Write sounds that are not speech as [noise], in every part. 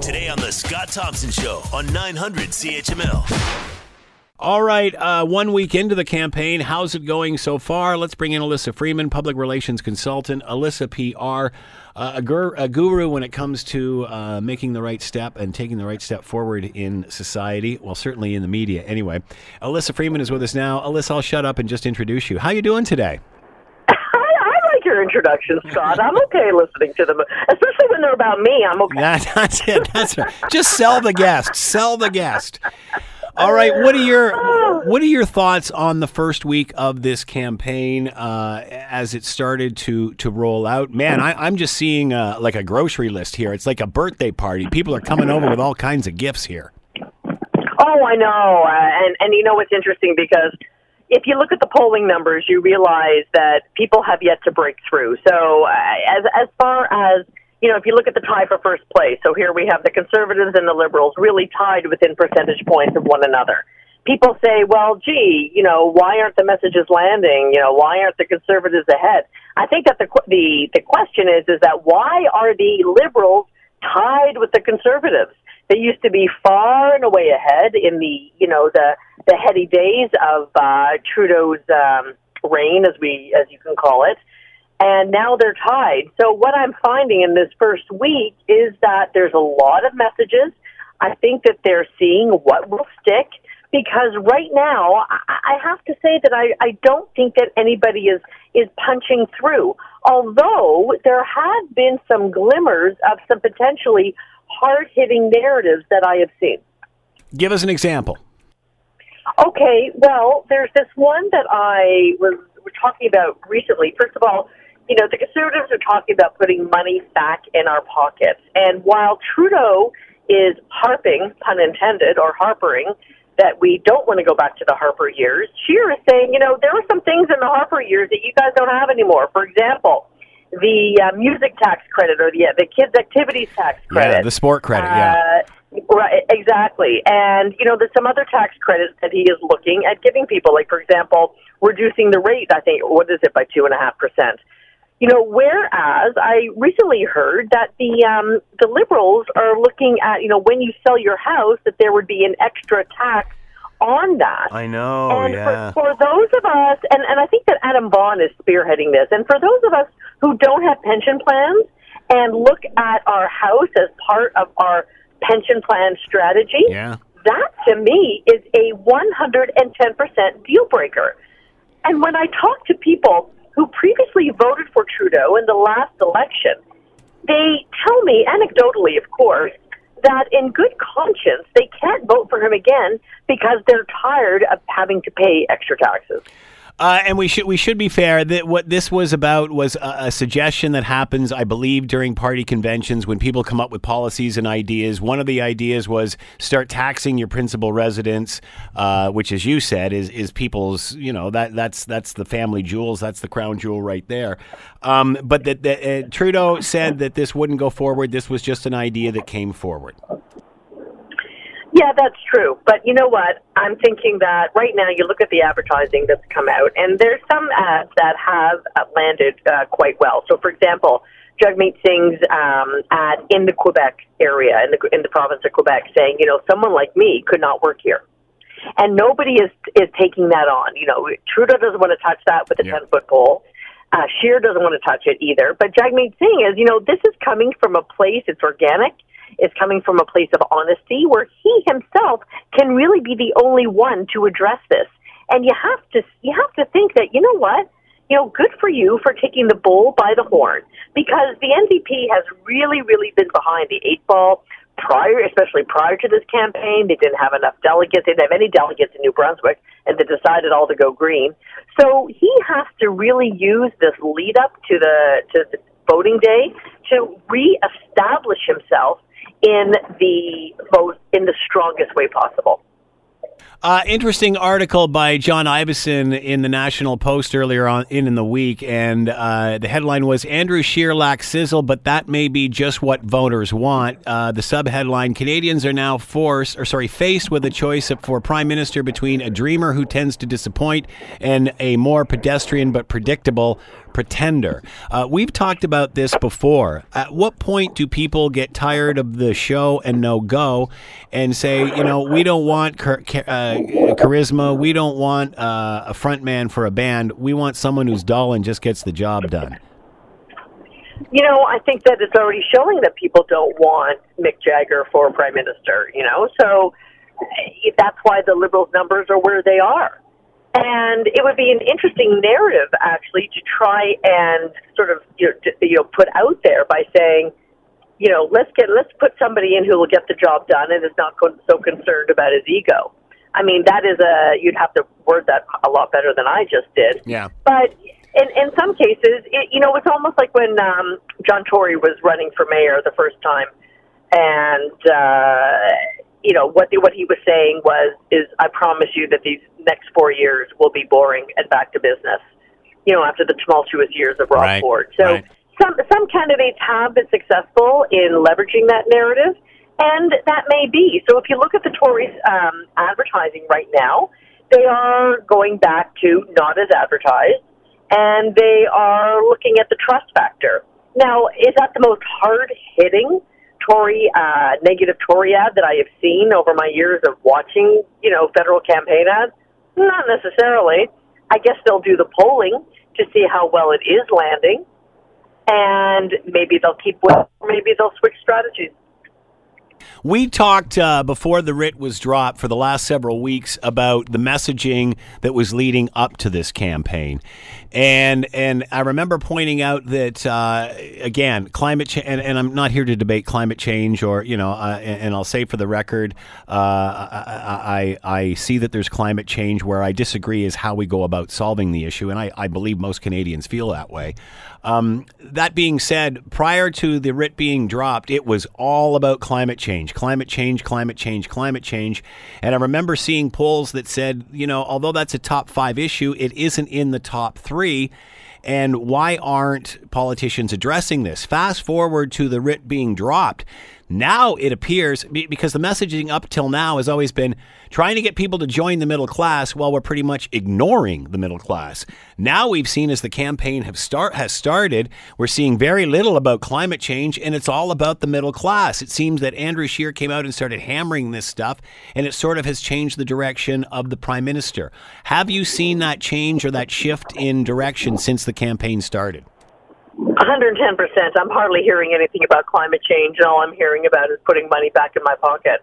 Today on The Scott Thompson Show on 900 CHML. All right, uh, one week into the campaign, how's it going so far? Let's bring in Alyssa Freeman, public relations consultant. Alyssa PR, uh, a, gur- a guru when it comes to uh, making the right step and taking the right step forward in society. Well, certainly in the media, anyway. Alyssa Freeman is with us now. Alyssa, I'll shut up and just introduce you. How you doing today? I, I like your introduction, Scott. I'm okay listening to them, especially when they're about me. I'm okay. That, [laughs] that's it. That's right. Just sell the guest. Sell the guest. All right. What are your What are your thoughts on the first week of this campaign uh, as it started to to roll out? Man, I, I'm just seeing uh, like a grocery list here. It's like a birthday party. People are coming over with all kinds of gifts here. Oh, I know. Uh, and and you know what's interesting because if you look at the polling numbers, you realize that people have yet to break through. So uh, as as far as you know, if you look at the tie for first place, so here we have the conservatives and the liberals really tied within percentage points of one another. People say, well, gee, you know, why aren't the messages landing? You know, why aren't the conservatives ahead? I think that the the the question is is that why are the liberals tied with the conservatives? They used to be far and away ahead in the you know the the heady days of uh, Trudeau's um, reign, as we as you can call it and now they're tied. So what I'm finding in this first week is that there's a lot of messages. I think that they're seeing what will stick because right now I have to say that I, I don't think that anybody is is punching through. Although there have been some glimmers of some potentially hard hitting narratives that I have seen. Give us an example. Okay, well, there's this one that I was were talking about recently. First of all, you know, the conservatives are talking about putting money back in our pockets. And while Trudeau is harping, pun intended, or harpering, that we don't want to go back to the Harper years, Scheer is saying, you know, there are some things in the Harper years that you guys don't have anymore. For example, the uh, music tax credit or the uh, the kids activities tax credit. Yeah, the sport credit. yeah. Uh, right, exactly. And you know, there's some other tax credits that he is looking at giving people. Like, for example, reducing the rate. I think what is it by two and a half percent you know, whereas I recently heard that the um, the liberals are looking at, you know, when you sell your house, that there would be an extra tax on that. I know, and yeah. For, for those of us, and, and I think that Adam Vaughan is spearheading this, and for those of us who don't have pension plans and look at our house as part of our pension plan strategy, yeah. that to me is a 110% deal breaker. And when I talk to people who previously voted for Trudeau in the last election, they tell me, anecdotally, of course, that in good conscience they can't vote for him again because they're tired of having to pay extra taxes. Uh, and we should we should be fair that what this was about was a, a, suggestion that happens, I believe, during party conventions when people come up with policies and ideas. One of the ideas was start taxing your principal residence, uh, which, as you said, is is people's you know that that's that's the family jewels, that's the crown jewel right there. Um, but that, that uh, Trudeau said that this wouldn't go forward. This was just an idea that came forward. Yeah, that's true. But you know what? I'm thinking that right now you look at the advertising that's come out, and there's some ads that have uh, landed uh, quite well. So, for example, Jagmeet Singh's um, ad in the Quebec area, in the in the province of Quebec, saying, you know, someone like me could not work here, and nobody is is taking that on. You know, Trudeau doesn't want to touch that with a ten foot pole. Uh, Scheer doesn't want to touch it either. But Jagmeet Singh is, you know, this is coming from a place. It's organic is coming from a place of honesty where he himself can really be the only one to address this. And you have to you have to think that you know what you know good for you for taking the bull by the horn because the NDP has really really been behind the eight ball prior, especially prior to this campaign. They didn't have enough delegates. They didn't have any delegates in New Brunswick, and they decided all to go green. So he has to really use this lead up to the to the voting day to reestablish himself in the most in the strongest way possible. Uh, interesting article by John Ivison in the National Post earlier on in, in the week, and uh, the headline was Andrew Scheer lacks sizzle, but that may be just what voters want. Uh, the subheadline: Canadians are now forced, or sorry, faced with a choice for prime minister between a dreamer who tends to disappoint and a more pedestrian but predictable pretender. Uh, we've talked about this before. At what point do people get tired of the show and no go and say, you know, we don't want char- uh, charisma, we don't want uh, a front man for a band, we want someone who's dull and just gets the job done? You know, I think that it's already showing that people don't want Mick Jagger for prime minister, you know, so eh, that's why the Liberals' numbers are where they are. And it would be an interesting narrative, actually, to try and sort of you know, to, you know put out there by saying, you know, let's get let's put somebody in who will get the job done and is not so concerned about his ego. I mean, that is a you'd have to word that a lot better than I just did. Yeah. But in in some cases, it, you know, it's almost like when um, John Tory was running for mayor the first time, and uh, you know what the, what he was saying was is I promise you that these next four years will be boring and back to business. You know, after the tumultuous years of Rob right, Ford. So right. some some candidates have been successful in leveraging that narrative, and that may be. So if you look at the Tories' um, advertising right now, they are going back to not as advertised, and they are looking at the trust factor. Now, is that the most hard hitting? Tory, uh, negative Tory ad that I have seen over my years of watching, you know, federal campaign ads? Not necessarily. I guess they'll do the polling to see how well it is landing, and maybe they'll keep, with maybe they'll switch strategies. We talked uh, before the writ was dropped for the last several weeks about the messaging that was leading up to this campaign, and and I remember pointing out that uh, again, climate change, and, and, I'm not here to debate climate change, or you know, uh, and, I'll say for the record, uh, I, I, I see that there's climate change. Where I disagree is how we go about solving the issue, and I, I believe most Canadians feel that way. Um, that being said, prior to the writ being dropped, it was all about climate change, climate change, climate change, climate change. And I remember seeing polls that said, you know, although that's a top five issue, it isn't in the top three. And why aren't politicians addressing this? Fast forward to the writ being dropped. Now it appears, because the messaging up till now has always been trying to get people to join the middle class while we're pretty much ignoring the middle class. Now we've seen as the campaign have start, has started, we're seeing very little about climate change and it's all about the middle class. It seems that Andrew Scheer came out and started hammering this stuff and it sort of has changed the direction of the prime minister. Have you seen that change or that shift in direction since the campaign started? 110%. I'm hardly hearing anything about climate change, and all I'm hearing about is putting money back in my pocket,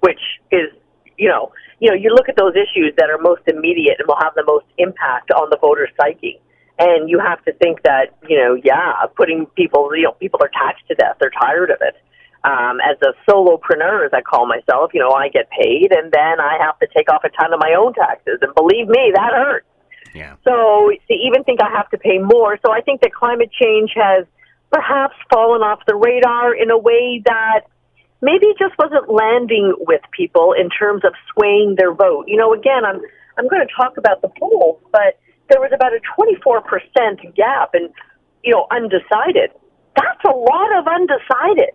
which is, you know, you know, you look at those issues that are most immediate and will have the most impact on the voter psyche. And you have to think that, you know, yeah, putting people, you know, people are taxed to death. They're tired of it. Um, as a solopreneur, as I call myself, you know, I get paid and then I have to take off a ton of my own taxes. And believe me, that hurts. Yeah. So to even think I have to pay more, so I think that climate change has perhaps fallen off the radar in a way that maybe just wasn't landing with people in terms of swaying their vote. You know, again, I'm I'm going to talk about the polls, but there was about a 24% gap and you know undecided. That's a lot of undecided.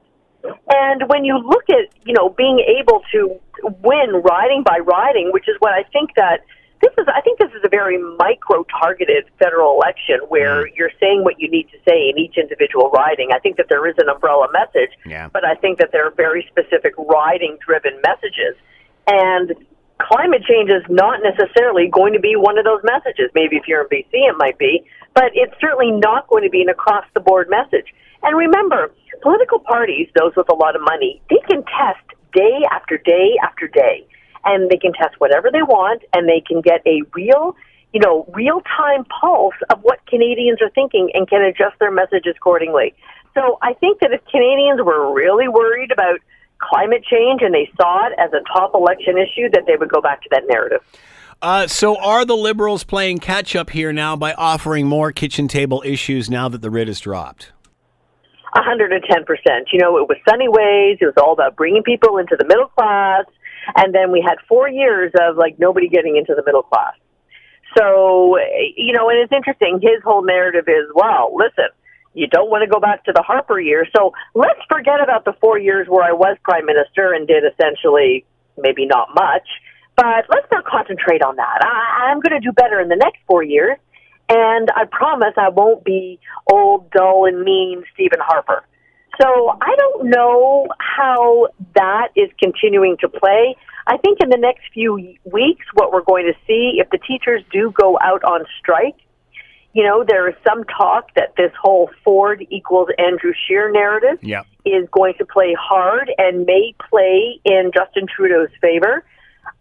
And when you look at, you know, being able to win riding by riding, which is what I think that this is I think this is a very micro targeted federal election where mm. you're saying what you need to say in each individual riding. I think that there is an umbrella message, yeah. but I think that there are very specific riding driven messages. And climate change is not necessarily going to be one of those messages. Maybe if you're in BC it might be, but it's certainly not going to be an across the board message. And remember, political parties, those with a lot of money, they can test day after day after day and they can test whatever they want and they can get a real you know real time pulse of what Canadians are thinking and can adjust their messages accordingly. So I think that if Canadians were really worried about climate change and they saw it as a top election issue, that they would go back to that narrative. Uh, so, are the Liberals playing catch up here now by offering more kitchen table issues now that the writ is dropped? 110%. You know, it was Sunny Ways. It was all about bringing people into the middle class And then we had four years of like nobody getting into the middle class. So, you know, and it's interesting. His whole narrative is, well, listen, you don't want to go back to the Harper years. So let's forget about the four years where I was prime minister and did essentially maybe not much. But let's not concentrate on that. I, I'm going to do better in the next four years. And I promise I won't be old, dull, and mean Stephen Harper. So I don't know how that is continuing to play. I think in the next few weeks, what we're going to see, if the teachers do go out on strike, you know, there is some talk that this whole Ford equals Andrew Scheer narrative Yeah. is going to play hard and may play in Justin Trudeau's favor.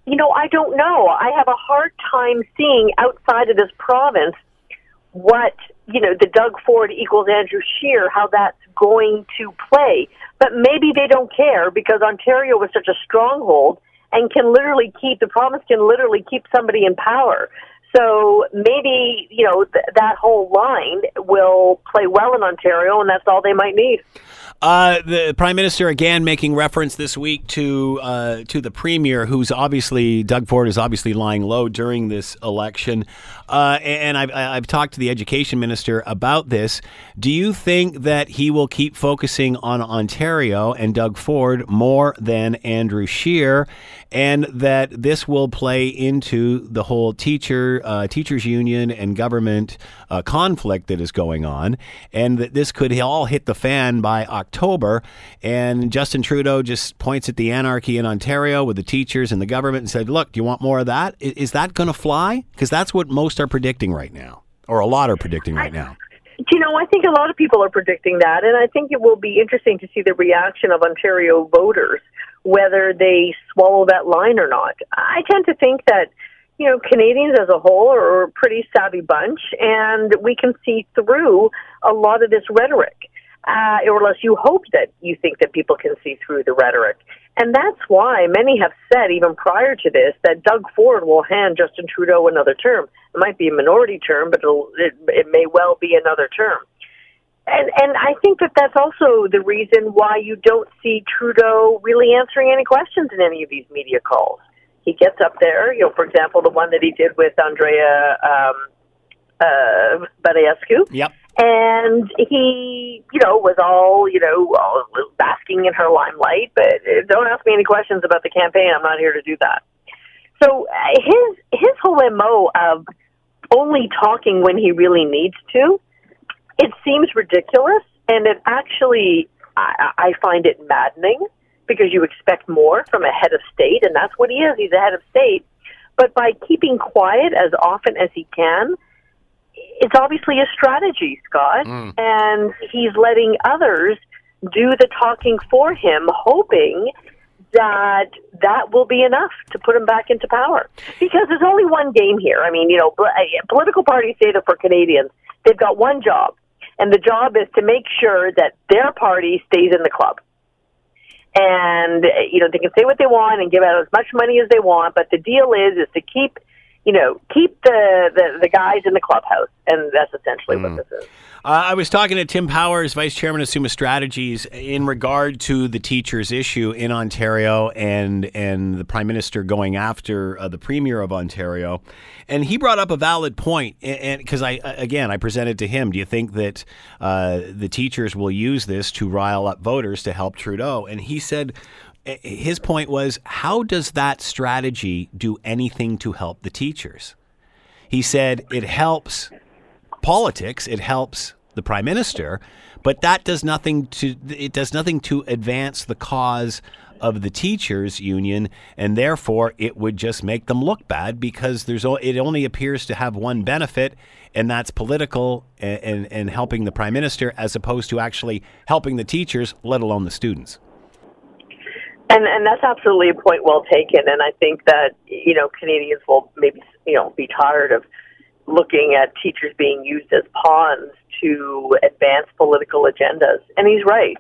You know, I don't know. I have a hard time seeing outside of this province what, you know, the Doug Ford equals Andrew Scheer, how that's going to play. But maybe they don't care because Ontario was such a stronghold and can literally keep, the province can literally keep somebody in power. So maybe, you know, th- that whole line will play well in Ontario and that's all they might need. Uh, the prime minister again making reference this week to uh, to the premier, who's obviously Doug Ford is obviously lying low during this election, uh, and I've, I've talked to the education minister about this. Do you think that he will keep focusing on Ontario and Doug Ford more than Andrew Scheer, and that this will play into the whole teacher uh, teachers union and government uh, conflict that is going on, and that this could all hit the fan by October. And Justin Trudeau just points at the anarchy in Ontario with the teachers and the government and said, "Look, do you want more of that? Is, Is that going to fly? Because that's what most are predicting right now, or a lot are predicting right now." You know, I think a lot of people are predicting that, and I think it will be interesting to see the reaction of Ontario voters, whether they swallow that line or not. I tend to think that, you know, Canadians as a whole are a pretty savvy bunch, and we can see through a lot of this rhetoric. Uh, or unless you hope that you think that people can see through the rhetoric. And that's why many have said, even prior to this, that Doug Ford will hand Justin Trudeau another term. It might be a minority term, but it, it may well be another term. And and I think that that's also the reason why you don't see Trudeau really answering any questions in any of these media calls. He gets up there, you know, for example, the one that he did with Andrea um, uh, Badescu Yep. and he, you know, was all, you know, all basking in her limelight. But uh, don't ask me any questions about the campaign. I'm not here to do that. So uh, his his whole mo of only talking when he really needs to, it seems ridiculous, and it actually I, I find it maddening because you expect more from a head of state, and that's what he is. He's a head of state. But by keeping quiet as often as he can, it's obviously a strategy, Scott, and he's letting others do the talking for him, hoping that that will be enough to put him back into power. Because there's only one game here. I mean, you know, uh, political parties say that for Canadians, they've got one job, and the job is to make sure that their party stays in the club. And you know, they can say what they want and give out as much money as they want, but the deal is is to keep you know, keep the, the, the guys in the clubhouse. And that's essentially what this is. Uh, I was talking to Tim Powers, Vice Chairman of Summa Strategies, in regard to the teachers' issue in Ontario and and the Prime Minister going after uh, the Premier of Ontario, and he brought up a valid point. And because I again I presented to him, do you think that uh, the teachers will use this to rile up voters to help Trudeau? And he said. His point was, how does that strategy do anything to help the teachers? He said it helps politics, it helps the prime minister, but that does nothing to it does nothing to advance the cause of the teachers union and therefore it would just make them look bad because there's it only appears to have one benefit and that's political and, and, and helping the prime minister as opposed to actually helping the teachers let alone the students And and that's absolutely a point well taken. And I think that you know Canadians will maybe you know be tired of looking at teachers being used as pawns to advance political agendas. And he's right.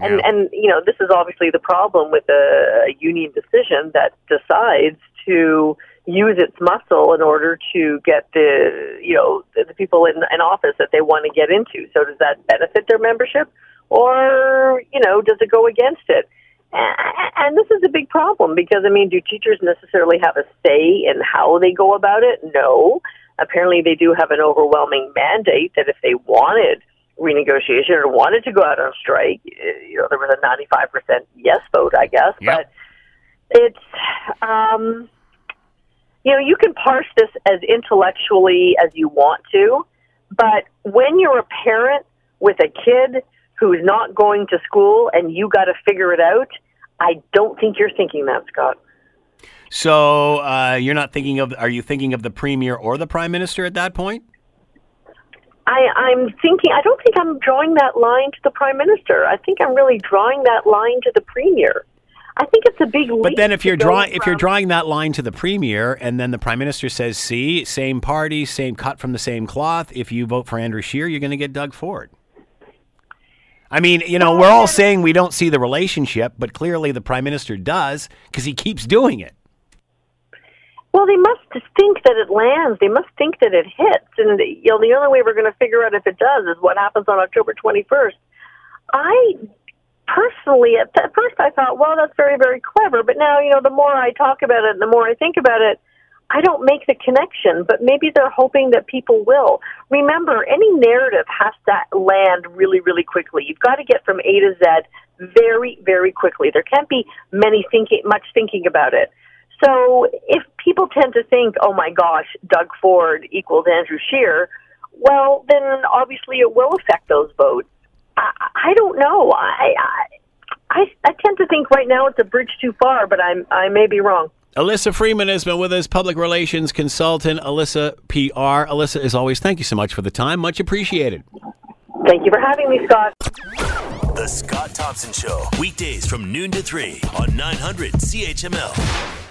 And Yeah. and you know this is obviously the problem with a, a union decision that decides to use its muscle in order to get the you know the, the people in, in office that they want to get into. So does that benefit their membership, or you know does it go against it? And this is a big problem because, I mean, do teachers necessarily have a say in how they go about it? No. Apparently, they do have an overwhelming mandate that if they wanted renegotiation or wanted to go out on strike, eh, you know, there was a 95% yes vote, I guess. Yep. But it's, um, you know, you can parse this as intellectually as you want to, but when you're a parent with a kid who's not going to school and you got to figure it out, I don't think you're thinking that, Scott. So uh, you're not thinking of? Are you thinking of the premier or the prime minister at that point? I, I'm thinking. I don't think I'm drawing that line to the prime minister. I think I'm really drawing that line to the premier. I think it's a big leap. But then, if you're drawing if you're drawing that line to the premier, and then the prime minister says, "See, same party, same cut from the same cloth. If you vote for Andrew Scheer, you're going to get Doug Ford." I mean, you know, we're all saying we don't see the relationship, but clearly the prime minister does because he keeps doing it. Well, they must think that it lands. They must think that it hits, and you know the only way we're going to figure out if it does is what happens on October 21st. I personally, at first, I thought, well, that's very, very clever. But now, you know, the more I talk about it, and the more I think about it, I don't make the connection. But maybe they're hoping that people will. Remember, any narrative has to land really, really quickly. You've got to get from A to Z very, very quickly. There can't be many thinking, much thinking about it. So if people tend to think, oh my gosh, Doug Ford equals Andrew Scheer, well, then obviously it will affect those votes. I, I don't know. I, I I I tend to think right now it's a bridge too far, but I'm I may be wrong. Alyssa Freeman has been with us, public relations consultant, Alyssa PR. Alyssa, as always, thank you so much for the time. Much appreciated. Thank you for having me, Scott. The Scott Thompson Show, weekdays from noon to 3 on 900 CHML.